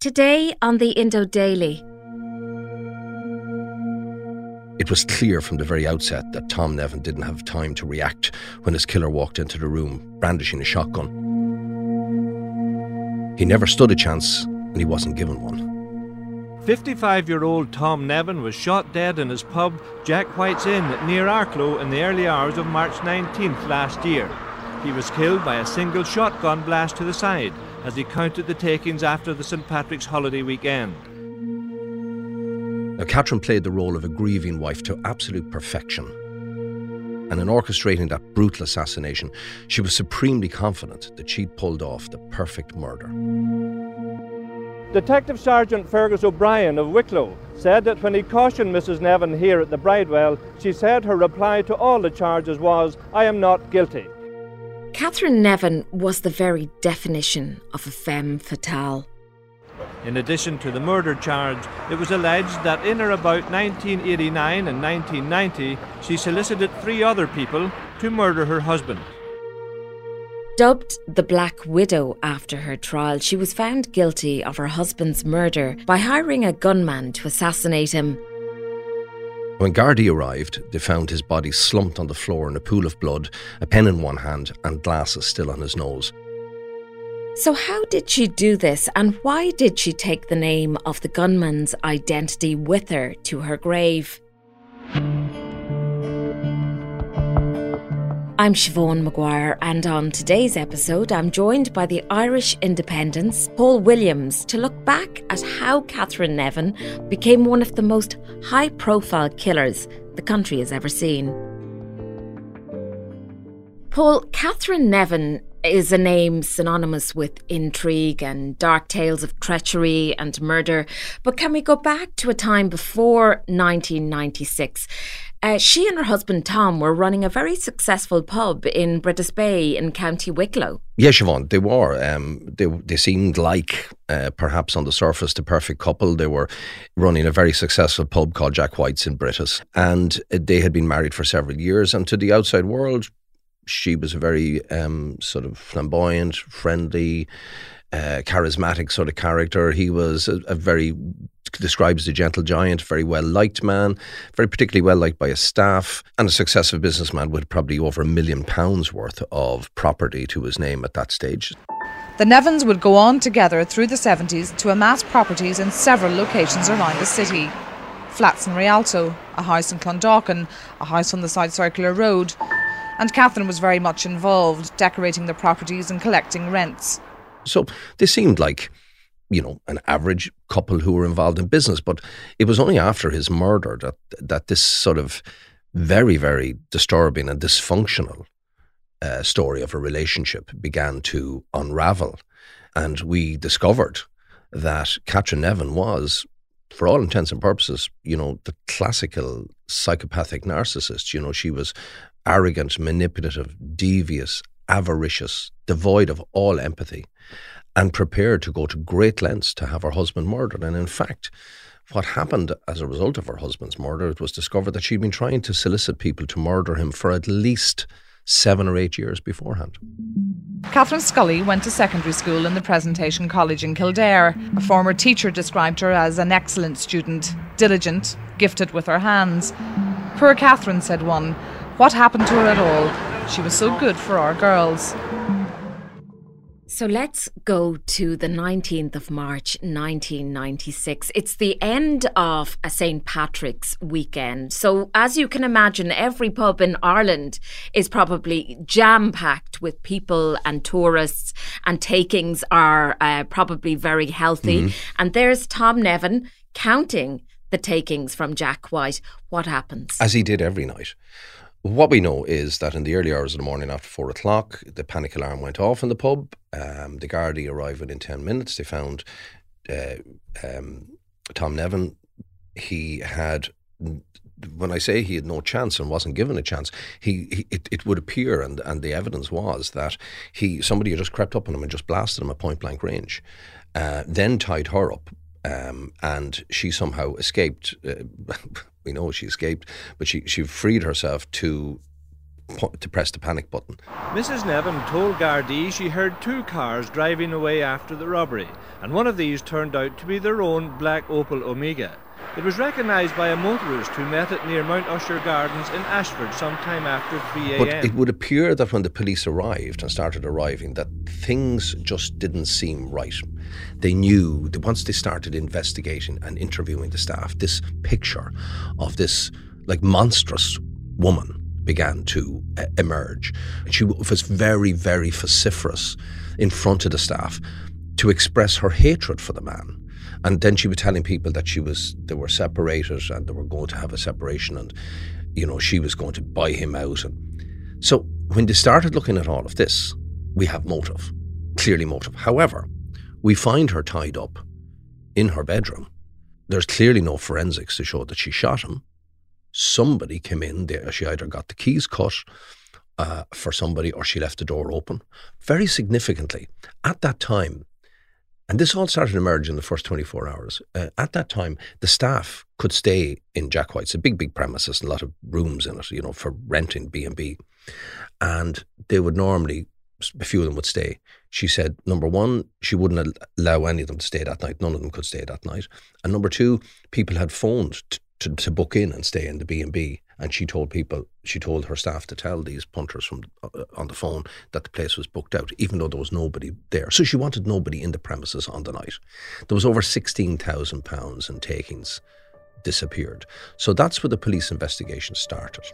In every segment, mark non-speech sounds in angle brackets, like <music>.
Today on the Indo Daily. It was clear from the very outset that Tom Nevin didn't have time to react when his killer walked into the room, brandishing a shotgun. He never stood a chance, and he wasn't given one. 55 year old Tom Nevin was shot dead in his pub, Jack White's Inn, near Arklow in the early hours of March 19th last year. He was killed by a single shotgun blast to the side as he counted the takings after the St. Patrick's holiday weekend. Now, Catherine played the role of a grieving wife to absolute perfection. And in orchestrating that brutal assassination, she was supremely confident that she'd pulled off the perfect murder. Detective Sergeant Fergus O'Brien of Wicklow said that when he cautioned Mrs. Nevin here at the Bridewell, she said her reply to all the charges was, I am not guilty. Catherine Nevin was the very definition of a femme fatale. In addition to the murder charge, it was alleged that in or about 1989 and 1990, she solicited three other people to murder her husband. Dubbed the Black Widow after her trial, she was found guilty of her husband's murder by hiring a gunman to assassinate him. When Gardaí arrived, they found his body slumped on the floor in a pool of blood, a pen in one hand, and glasses still on his nose. So, how did she do this, and why did she take the name of the gunman's identity with her to her grave? I'm Siobhan Maguire, and on today's episode, I'm joined by the Irish Independent's Paul Williams to look back at how Catherine Nevin became one of the most high profile killers the country has ever seen. Paul, Catherine Nevin is a name synonymous with intrigue and dark tales of treachery and murder. But can we go back to a time before 1996? Uh, she and her husband Tom were running a very successful pub in Brittas Bay in County Wicklow. Yeah, Siobhan, they were. Um, they they seemed like uh, perhaps on the surface the perfect couple. They were running a very successful pub called Jack White's in Brittas, and they had been married for several years. And to the outside world, she was a very um, sort of flamboyant, friendly, uh, charismatic sort of character. He was a, a very described as a gentle giant, very well liked man, very particularly well liked by his staff, and a successful businessman with probably over a million pounds worth of property to his name at that stage. The Nevins would go on together through the 70s to amass properties in several locations around the city. Flats in Rialto, a house in Clondalkin, a house on the South Circular Road, and Catherine was very much involved, decorating the properties and collecting rents. So they seemed like you know, an average couple who were involved in business. But it was only after his murder that that this sort of very, very disturbing and dysfunctional uh, story of a relationship began to unravel, and we discovered that Catherine Nevin was, for all intents and purposes, you know, the classical psychopathic narcissist. You know, she was arrogant, manipulative, devious, avaricious, devoid of all empathy and prepared to go to great lengths to have her husband murdered. And in fact, what happened as a result of her husband's murder, it was discovered that she'd been trying to solicit people to murder him for at least seven or eight years beforehand. Catherine Scully went to secondary school in the Presentation College in Kildare. A former teacher described her as an excellent student, diligent, gifted with her hands. Poor Catherine, said one, what happened to her at all? She was so good for our girls. So let's go to the 19th of March 1996. It's the end of a St. Patrick's weekend. So, as you can imagine, every pub in Ireland is probably jam packed with people and tourists, and takings are uh, probably very healthy. Mm-hmm. And there's Tom Nevin counting the takings from Jack White. What happens? As he did every night. What we know is that in the early hours of the morning after four o'clock, the panic alarm went off in the pub. Um, the Gardaí arrived within 10 minutes. They found uh, um, Tom Nevin. He had, when I say he had no chance and wasn't given a chance, he, he it, it would appear, and, and the evidence was that he somebody had just crept up on him and just blasted him at point blank range. Uh, then tied her up um, and she somehow escaped. Uh, <laughs> we know she escaped, but she, she freed herself to to press the panic button. Mrs. Nevin told Gardaí she heard two cars driving away after the robbery, and one of these turned out to be their own black Opel Omega. It was recognised by a motorist who met it near Mount Usher Gardens in Ashford sometime after 3 a.m. But it would appear that when the police arrived and started arriving, that things just didn't seem right. They knew that once they started investigating and interviewing the staff, this picture of this like monstrous woman began to uh, emerge. She was very, very vociferous in front of the staff to express her hatred for the man. And then she was telling people that she was they were separated and they were going to have a separation and you know she was going to buy him out and so when they started looking at all of this, we have motive, clearly motive. However, we find her tied up in her bedroom. There's clearly no forensics to show that she shot him. Somebody came in there. She either got the keys cut uh, for somebody or she left the door open. Very significantly, at that time, and this all started to emerge in the first 24 hours. Uh, at that time, the staff could stay in Jack White's, a big, big premises, and a lot of rooms in it, you know, for renting B&B. And they would normally, a few of them would stay. She said, number one, she wouldn't allow any of them to stay that night. None of them could stay that night. And number two, people had phoned to, to, book in and stay in the B&B and she told people, she told her staff to tell these punters from uh, on the phone that the place was booked out, even though there was nobody there. So she wanted nobody in the premises on the night. There was over sixteen thousand pounds in takings disappeared. So that's where the police investigation started.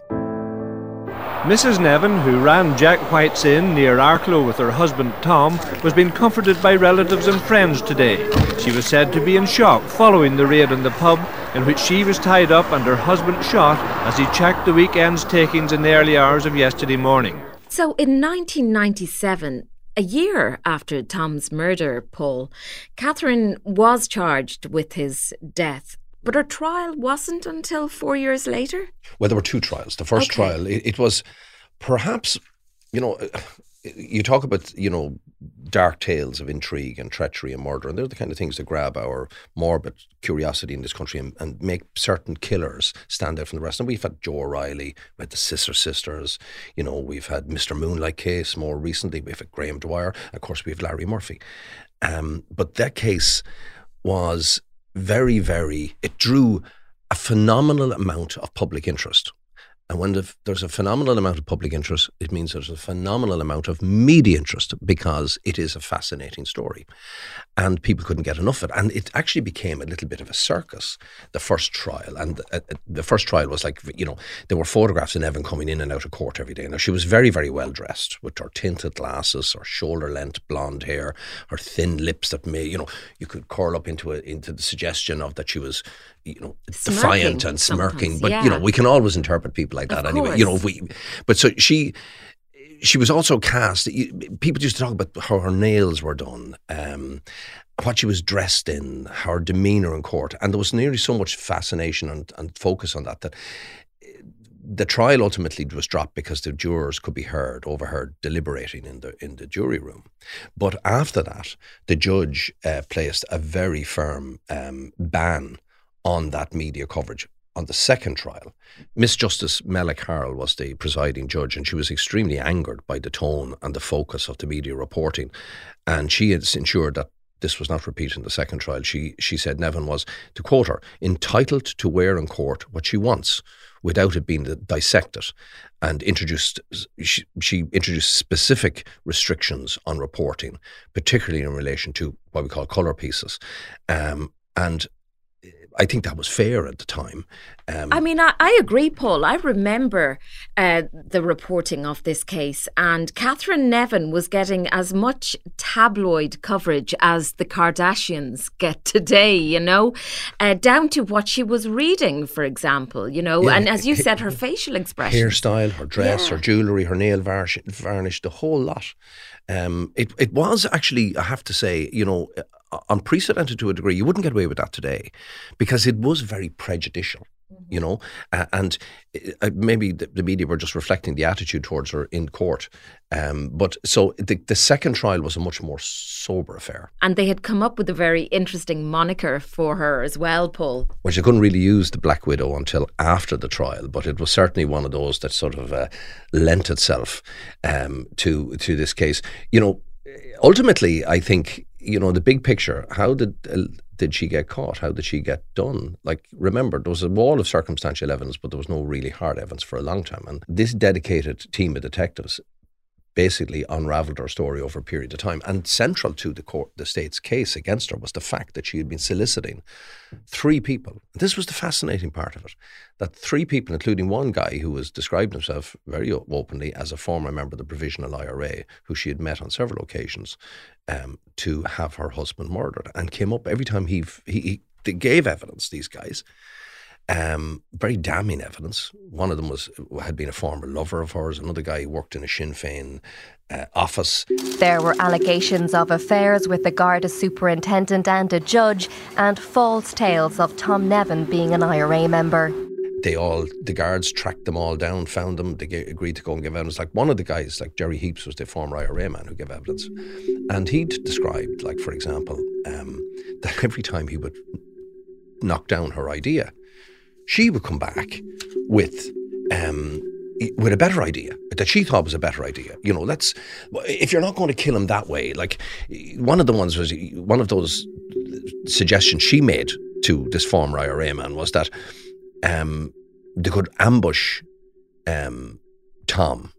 Mrs. Nevin, who ran Jack White's Inn near Arklow with her husband Tom, was being comforted by relatives and friends today. She was said to be in shock following the raid on the pub, in which she was tied up and her husband shot as he checked the weekend's takings in the early hours of yesterday morning. So in 1997, a year after Tom's murder, Paul, Catherine was charged with his death. But her trial wasn't until four years later? Well, there were two trials. The first okay. trial, it, it was perhaps, you know, you talk about, you know, dark tales of intrigue and treachery and murder, and they're the kind of things that grab our morbid curiosity in this country and, and make certain killers stand out from the rest. And we've had Joe O'Reilly, we had the Scissor Sisters, you know, we've had Mr. Moonlight case more recently, we've had Graham Dwyer, of course, we have Larry Murphy. Um, but that case was very, very, it drew a phenomenal amount of public interest. And when the, there's a phenomenal amount of public interest, it means there's a phenomenal amount of media interest because it is a fascinating story. And people couldn't get enough of it. And it actually became a little bit of a circus, the first trial. And uh, uh the first trial was like, you know, there were photographs of Nevin coming in and out of court every day. Now, she was very, very well dressed with her tinted glasses, her shoulder length blonde hair, her thin lips that may, you know, you could curl up into a, into the suggestion of that she was you know smirking defiant and smirking but yeah. you know we can always interpret people like that anyway you know we but so she she was also cast people used to talk about how her nails were done um, what she was dressed in her demeanor in court and there was nearly so much fascination and, and focus on that that the trial ultimately was dropped because the jurors could be heard, overheard, deliberating in the in the jury room. But after that, the judge uh, placed a very firm um, ban on that media coverage. On the second trial, Miss Justice Mella Carroll was the presiding judge, and she was extremely angered by the tone and the focus of the media reporting. And she has ensured that this was not repeated in the second trial. She she said Nevin was, to quote her, entitled to wear in court what she wants, without it being dissected and introduced she, she, introduced specific restrictions on reporting particularly in relation to what we call color pieces um, and I think that was fair at the time. Um, I mean, I, I, agree, Paul. I remember uh, the reporting of this case, and Catherine Nevin was getting as much tabloid coverage as the Kardashians get today, you know, uh, down to what she was reading, for example, you know, yeah, and as you said, her facial expression. Hairstyle, her dress, yeah. her jewellery, her nail varnish, varnish, the whole lot. Um, it, it was actually, I have to say, you know, unprecedented to a degree. You wouldn't get away with that today because it was very prejudicial you know, uh, and uh, maybe the, the, media were just reflecting the attitude towards her in court. Um, but so the, the second trial was a much more sober affair. And they had come up with a very interesting moniker for her as well, Paul. Which they couldn't really use the Black Widow until after the trial, but it was certainly one of those that sort of uh, lent itself um, to to this case. You know, ultimately, I think you know the big picture. How did uh, did she get caught? How did she get done? Like, remember, there was a wall of circumstantial evidence, but there was no really hard evidence for a long time. And this dedicated team of detectives basically unraveled her story over a period of time. And central to the court, the state's case against her was the fact that she had been soliciting three people. This was the fascinating part of it that three people, including one guy who was described himself very openly as a former member of the Provisional IRA, who she had met on several occasions um, to have her husband murdered, and came up every time he, he, he gave evidence, these guys um, very damning evidence. One of them was had been a former lover of hers. Another guy worked in a Sinn Féin uh, office. There were allegations of affairs with the Garda superintendent and a judge, and false tales of Tom Nevin being an IRA member. They all, the guards tracked them all down, found them. They agreed to go and give evidence. Like one of the guys, like Gerry Heapes, was the former IRA man who gave evidence, and he'd described, like for example, um, <laughs> that every time he would knock down her idea, she would come back with um, with a better idea that she thought was a better idea. You know, let's if you're not going to kill him that way, like one of the ones was one of those suggestions she made to this former IRA man was that um, they could ambush um, Tom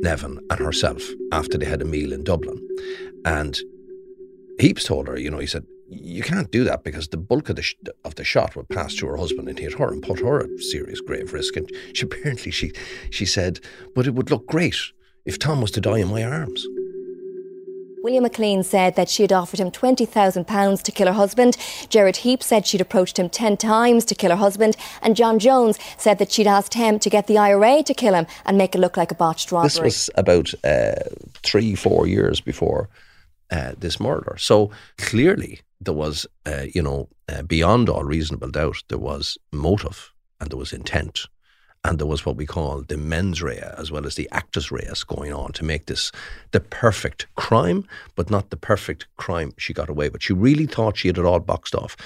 Nevin and herself after they had a meal in Dublin, and Heapes told her, you know, he said, you can't do that because the bulk of the sh- of the shot would pass to her husband and hit her and put her at serious grave risk. And she apparently she she said, but it would look great if Tom was to die in my arms. William McLean said that she had offered him £20,000 to kill her husband. Gerry Heapes said she'd approached him 10 times to kill her husband. And John Jones said that she'd asked him to get the IRA to kill him and make it look like a botched robbery. This was about uh, three, four years before uh, this murder. So clearly, there was, uh, you know, uh, beyond all reasonable doubt, there was motive and there was intent. And there was what we call the mens rea as well as the actus reus going on to make this the perfect crime, but not the perfect crime she got away with. She really thought she had it all boxed off.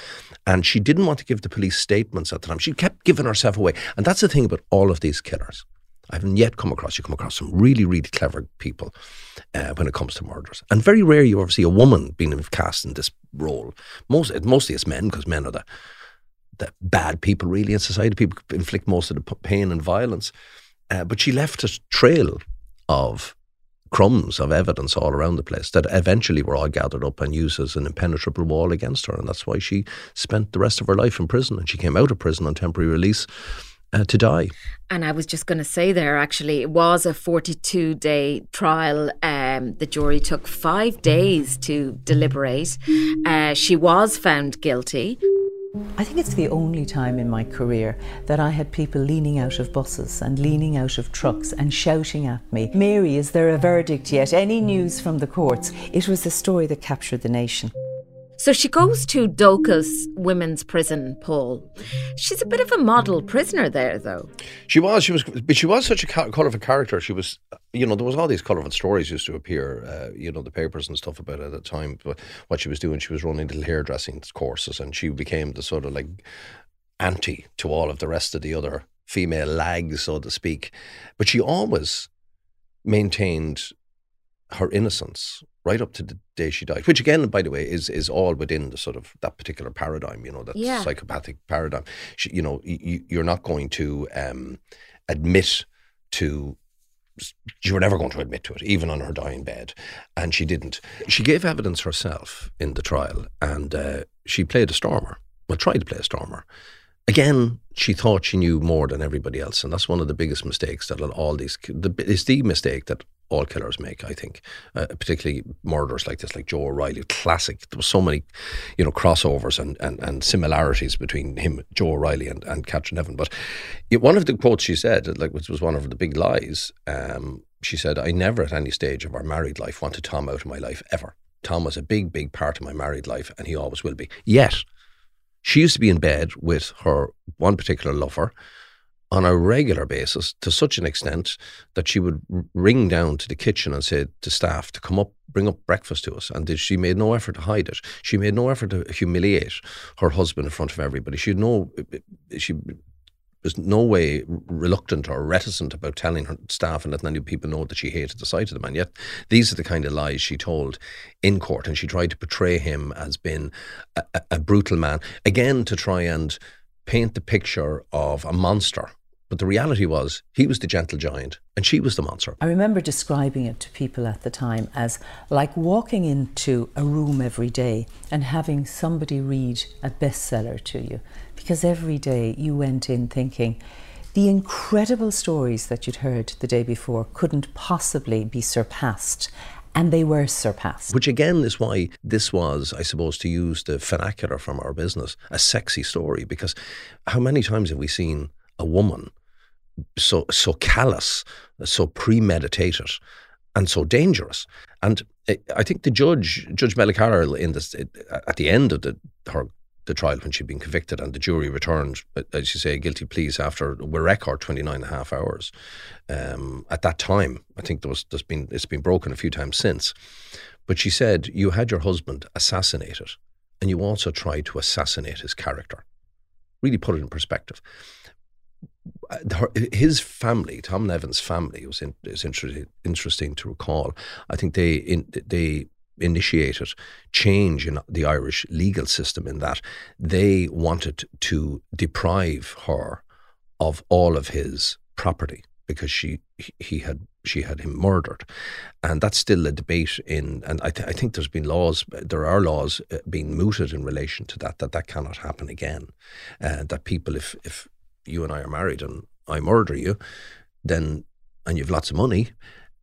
And she didn't want to give the police statements at the time. She kept giving herself away. And that's the thing about all of these killers. I haven't yet come across. You come across some really, really clever people uh, when it comes to murders, and very rare you ever see a woman being cast in this role. Most, mostly it's men because men are the the bad people really in society. People inflict most of the pain and violence, uh, but she left a trail of crumbs of evidence all around the place that eventually were all gathered up and used as an impenetrable wall against her, and that's why she spent the rest of her life in prison. And she came out of prison on temporary release uh, to die. And I was just going to say there, actually, it was a 42 day trial. Um, the jury took five days to deliberate. Uh, she was found guilty. I think it's the only time in my career that I had people leaning out of buses and leaning out of trucks and shouting at me, Mary, is there a verdict yet? Any news from the courts? It was the story that captured the nation. So she goes to Dóchas Women's Prison, Paul. She's a bit of a model prisoner there, though. She was. She was. But she was such a colourful character. She was. You know, there was all these colourful stories used to appear. Uh, you know, the papers and stuff about it at the time. But what she was doing, she was running little hairdressing courses, and she became the sort of like anti to all of the rest of the other female lags, so to speak. But she always maintained her innocence right up to the day she died, which again, by the way, is is all within the sort of that particular paradigm, you know, that Yeah. psychopathic paradigm. She, you know, you, you're not going to um, admit to. You were never going to admit to it, even on her dying bed, and she didn't. She gave evidence herself in the trial, and uh, she played a stormer. Well, tried to play a stormer. Again, she thought she knew more than everybody else, and that's one of the biggest mistakes that all these. The, it's the mistake that all killers make, I think, uh, particularly murderers like this, like Joe O'Reilly, classic. There were so many, you know, crossovers and, and, and similarities between him, Joe O'Reilly, and, and Catherine Nevin. But one of the quotes she said, like which was one of the big lies, um, she said, "I never at any stage of our married life wanted Tom out of my life ever. Tom was a big, big part of my married life, and he always will be. Yet." She used to be in bed with her one particular lover on a regular basis to such an extent that she would ring down to the kitchen and say to staff to come up, bring up breakfast to us. And she made no effort to hide it. She made no effort to humiliate her husband in front of everybody. She had no, she was no way reluctant or reticent about telling her staff and letting any people know that she hated the sight of them. And yet, these are the kind of lies she told in court, and she tried to portray him as being a, a, a brutal man again to try and paint the picture of a monster. But the reality was, he was the gentle giant, and she was the monster. I remember describing it to people at the time as like walking into a room every day and having somebody read a bestseller to you. Because every day you went in thinking the incredible stories that you'd heard the day before couldn't possibly be surpassed. And they were surpassed. Which again is why this was, I suppose, to use the vernacular from our business, a sexy story. Because how many times have we seen a woman so so callous, so premeditated, and so dangerous? And I- I think the judge, Judge Mella Carroll, in this at the end of the her the trial when she'd been convicted and the jury returned, uh, as you say, guilty pleas after a record 29 and a half hours. Um, at that time, I think there was, there's been, it's been broken a few times since. But she said, You had your husband assassinated, and you also tried to assassinate his character. Really put it in perspective. His family, Tom Nevin's family, was in, is interesting, to recall. I think they in, they initiated change in the Irish legal system in that they wanted to deprive her of all of his property because she he- he had she had him murdered, and that's still a debate in. And I, th- I think there's been laws, there are laws uh, being mooted in relation to that that that cannot happen again. Uh, that people, if if you and I are married and I murder you, then and you've lots of money.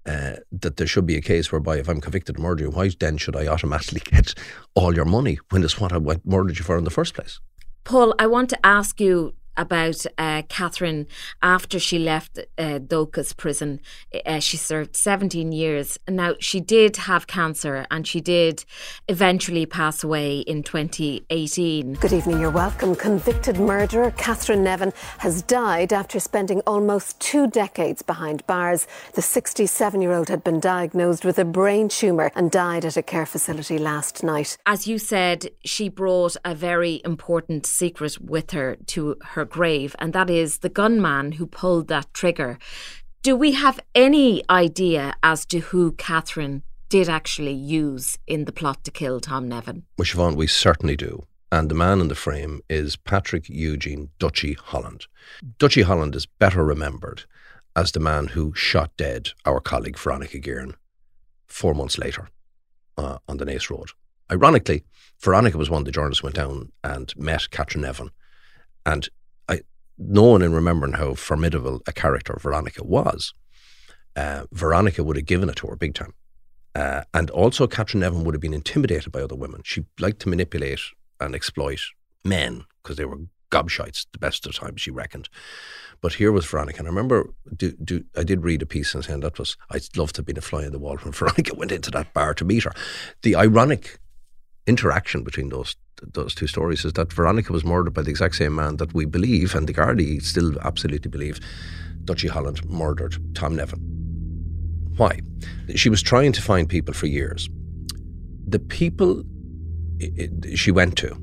Uh, that there should be a case whereby if I'm convicted of murder, why then should I automatically <laughs> get all your money when it's what I murdered you for in the first place? Paul, I want to ask you about uh, Catherine after she left uh, Dóchas prison. Uh, she served 17 years. Now, she did have cancer and she did eventually pass away in 2018. Good evening, you're welcome. Convicted murderer Catherine Nevin has died after spending almost two decades behind bars. The 67 year old had been diagnosed with a brain tumour and died at a care facility last night. As you said, she brought a very important secret with her to her grave, and that is the gunman who pulled that trigger. Do we have any idea as to who Catherine did actually use in the plot to kill Tom Nevin? Well, Siobhan, we certainly do. And the man in the frame is Patrick Eugene Dutchy Holland. Dutchy Holland is better remembered as the man who shot dead our colleague Veronica Guerin four months later uh, on the Naas Road. Ironically, Veronica was one of the journalists who went down and met Catherine Nevin. And One in remembering how formidable a character Veronica was, uh, Veronica would have given it to her big time. Uh, and also, Catherine Nevin would have been intimidated by other women. She liked to manipulate and exploit men because they were gobshites the best of times, she reckoned. But here was Veronica. And I remember do, do, I did read a piece and saying that was, I'd love to have been a fly on the wall when <laughs> Veronica went into that bar to meet her. The ironic interaction between those those two stories is that Veronica was murdered by the exact same man that we believe, and the Gardaí still absolutely believe, Dutchy Holland murdered Tom Nevin. Why? She was trying to find people for years. The people she went to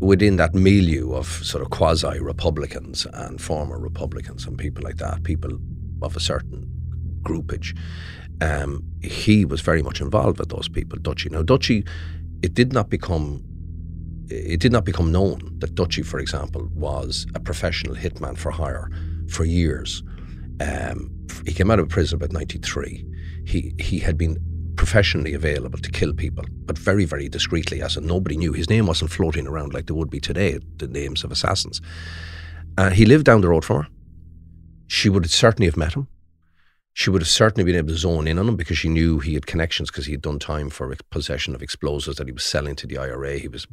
within that milieu of sort of quasi Republicans and former Republicans and people like that, people of a certain groupage, um, he was very much involved with those people, Dutchy. Now, Dutchy, it did not become it did not become known that Dutchy, for example, was a professional hitman for hire for years. Um, he came out of prison about 93. He, he had been professionally available to kill people, but very, very discreetly, as in nobody knew. His name wasn't floating around like there would be today, the names of assassins. Uh, he lived down the road from her. She would certainly have met him she would have certainly been able to zone in on him because she knew he had connections because he had done time for possession of explosives that he was selling to the IRA. He was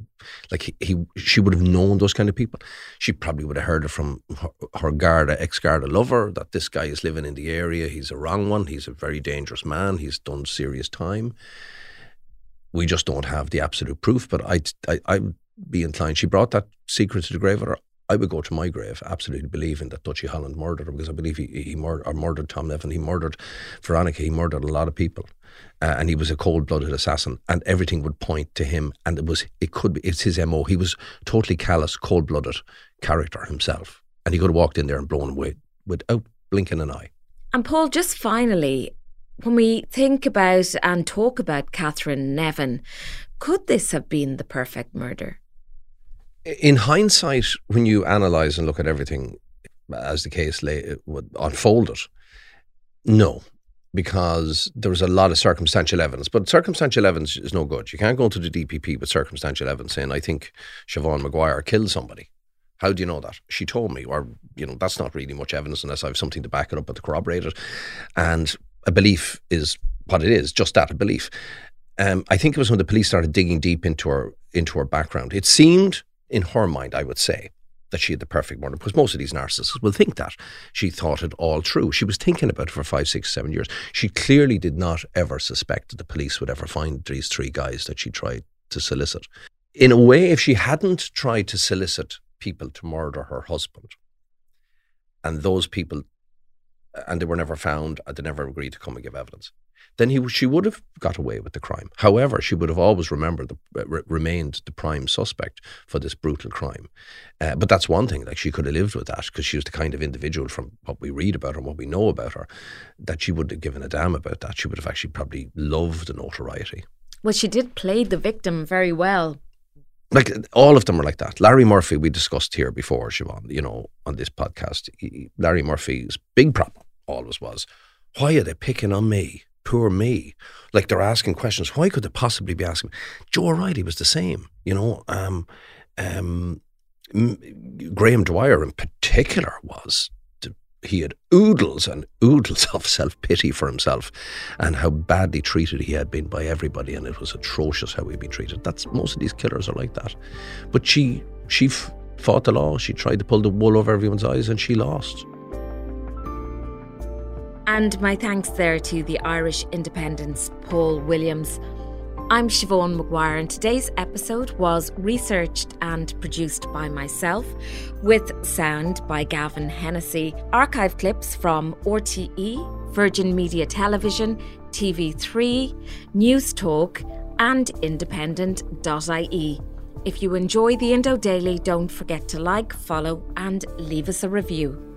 like he, he she would have known those kind of people. She probably would have heard it from her, her Garda ex Garda lover that this guy is living in the area. He's a wrong one. He's a very dangerous man. He's done serious time. We just don't have the absolute proof. But I I I'd be inclined. She brought that secret to the grave with her. I would go to my grave absolutely believing that Dutchy Holland murdered her because I believe he, he mur- murdered Tom Nevin. He murdered Veronica. He murdered a lot of people. Uh, and he was a cold-blooded assassin, and everything would point to him. And it was, it could be, it's his mo. He was totally callous, cold-blooded character himself, and he could have walked in there and blown away without blinking an eye. And Paul, just finally, when we think about and talk about Catherine Nevin, could this have been the perfect murder? In hindsight, when you analyse and look at everything as the case lay, unfolded, no, because there was a lot of circumstantial evidence. But circumstantial evidence is no good. You can't go to the DPP with circumstantial evidence saying, I think Siobhan Maguire killed somebody. How do you know that? She told me, or, you know, that's not really much evidence unless I have something to back it up and to corroborate it. And a belief is what it is, just that, a belief. Um, I think it was when the police started digging deep into her into her background. It seemed in her mind, I would say, that she had the perfect murder because most of these narcissists will think that. She thought it all true. She was thinking about it for five, six, seven years. She clearly did not ever suspect that the police would ever find these three guys that she tried to solicit. In a way, if she hadn't tried to solicit people to murder her husband, and those people, and they were never found, and they never agreed to come and give evidence, then he she would have got away with the crime. However, she would have always remembered the, uh, remained the prime suspect for this brutal crime. Uh, but that's one thing. Like she could have lived with that because she was the kind of individual from what we read about her and what we know about her that she wouldn't have given a damn about that. She would have actually probably loved the notoriety. Well, she did play the victim very well. Like all of them are like that. Larry Murphy, we discussed here before, Siobhan, you know, on this podcast. He, Larry Murphy's big problem always was, why are they picking on me? Poor me. Like they're asking questions. Why could they possibly be asking? Joe O'Reilly was the same, you know. Um, um, Graham Dwyer in particular was. He had oodles and oodles <laughs> of self pity for himself and how badly treated he had been by everybody, and it was atrocious how he'd been treated. That's most of these killers are like that. But she she fought the law. She tried to pull the wool over everyone's eyes, and she lost. And my thanks there to the Irish Independent's Paul Williams. I'm Siobhan Maguire, and today's episode was researched and produced by myself, with sound by Gavin Hennessy. Archive clips from RTE, Virgin Media Television, TV3, News Talk, and independent.ie. If you enjoy the Indo Daily, don't forget to like, follow, and leave us a review.